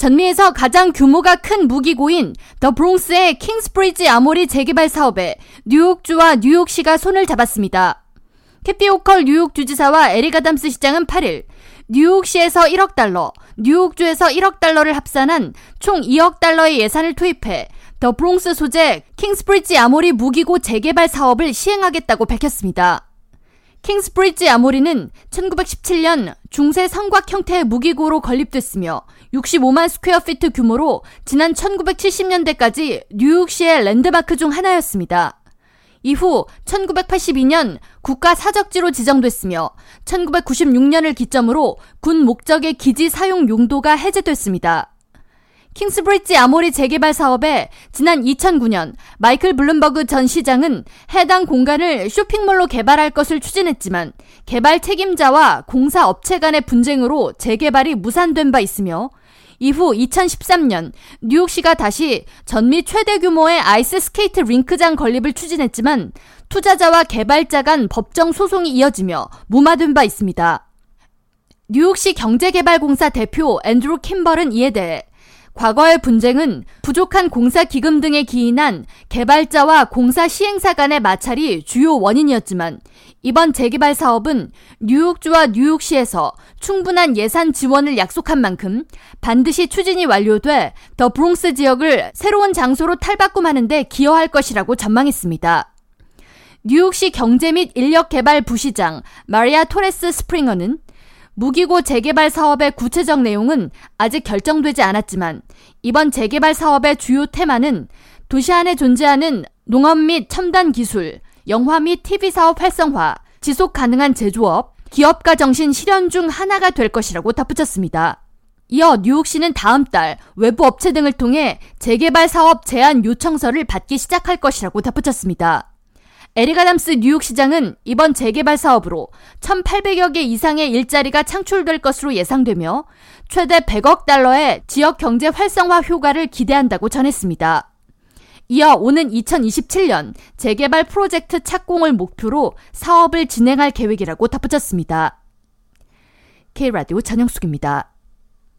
전미에서 가장 규모가 큰 무기고인 더 브롱스의 킹스브리지 아모리 재개발 사업에 뉴욕주와 뉴욕시가 손을 잡았습니다. 캐시 호컬 뉴욕 주지사와 에릭 아담스 시장은 8일 뉴욕시에서 1억 달러, 뉴욕주에서 1억 달러를 합산한 총 2억 달러의 예산을 투입해 더 브롱스 소재 킹스브리지 아모리 무기고 재개발 사업을 시행하겠다고 밝혔습니다. 킹스브리지 아모리는 1917년 중세 성곽 형태의 무기고로 건립됐으며 65만 square feet 규모로 지난 1970년대까지 뉴욕시의 랜드마크 중 하나였습니다. 이후 1982년 국가 사적지로 지정됐으며 1996년을 기점으로 군 목적의 기지 사용 용도가 해제됐습니다. 킹스브리지 아모리 재개발 사업에 지난 2009년 마이클 블룸버그 전 시장은 해당 공간을 쇼핑몰로 개발할 것을 추진했지만 개발 책임자와 공사 업체 간의 분쟁으로 재개발이 무산된 바 있으며 이후 2013년 뉴욕시가 다시 전미 최대 규모의 아이스 스케이트 링크장 건립을 추진했지만 투자자와 개발자 간 법정 소송이 이어지며 무마된 바 있습니다. 뉴욕시 경제개발공사 대표 앤드루 킴벌은 이에 대해 과거의 분쟁은 부족한 공사 기금 등에 기인한 개발자와 공사 시행사 간의 마찰이 주요 원인이었지만 이번 재개발 사업은 뉴욕주와 뉴욕시에서 충분한 예산 지원을 약속한 만큼 반드시 추진이 완료돼 더 브롱스 지역을 새로운 장소로 탈바꿈하는데 기여할 것이라고 전망했습니다. 뉴욕시 경제 및 인력 개발 부시장 마리아 토레스 스프링어는 무기고 재개발 사업의 구체적 내용은 아직 결정되지 않았지만 이번 재개발 사업의 주요 테마는 도시 안에 존재하는 농업 및 첨단 기술, 영화 및 TV 사업 활성화, 지속 가능한 제조업, 기업가 정신 실현 중 하나가 될 것이라고 덧붙였습니다. 이어 뉴욕시는 다음 달 외부 업체 등을 통해 재개발 사업 제안 요청서를 받기 시작할 것이라고 덧붙였습니다. 에릭 아담스 뉴욕 시장은 이번 재개발 사업으로 1,800여 개 이상의 일자리가 창출될 것으로 예상되며 최대 100억 달러의 지역 경제 활성화 효과를 기대한다고 전했습니다. 이어 오는 2027년 재개발 프로젝트 착공을 목표로 사업을 진행할 계획이라고 덧붙였습니다. K라디오 전영숙입니다.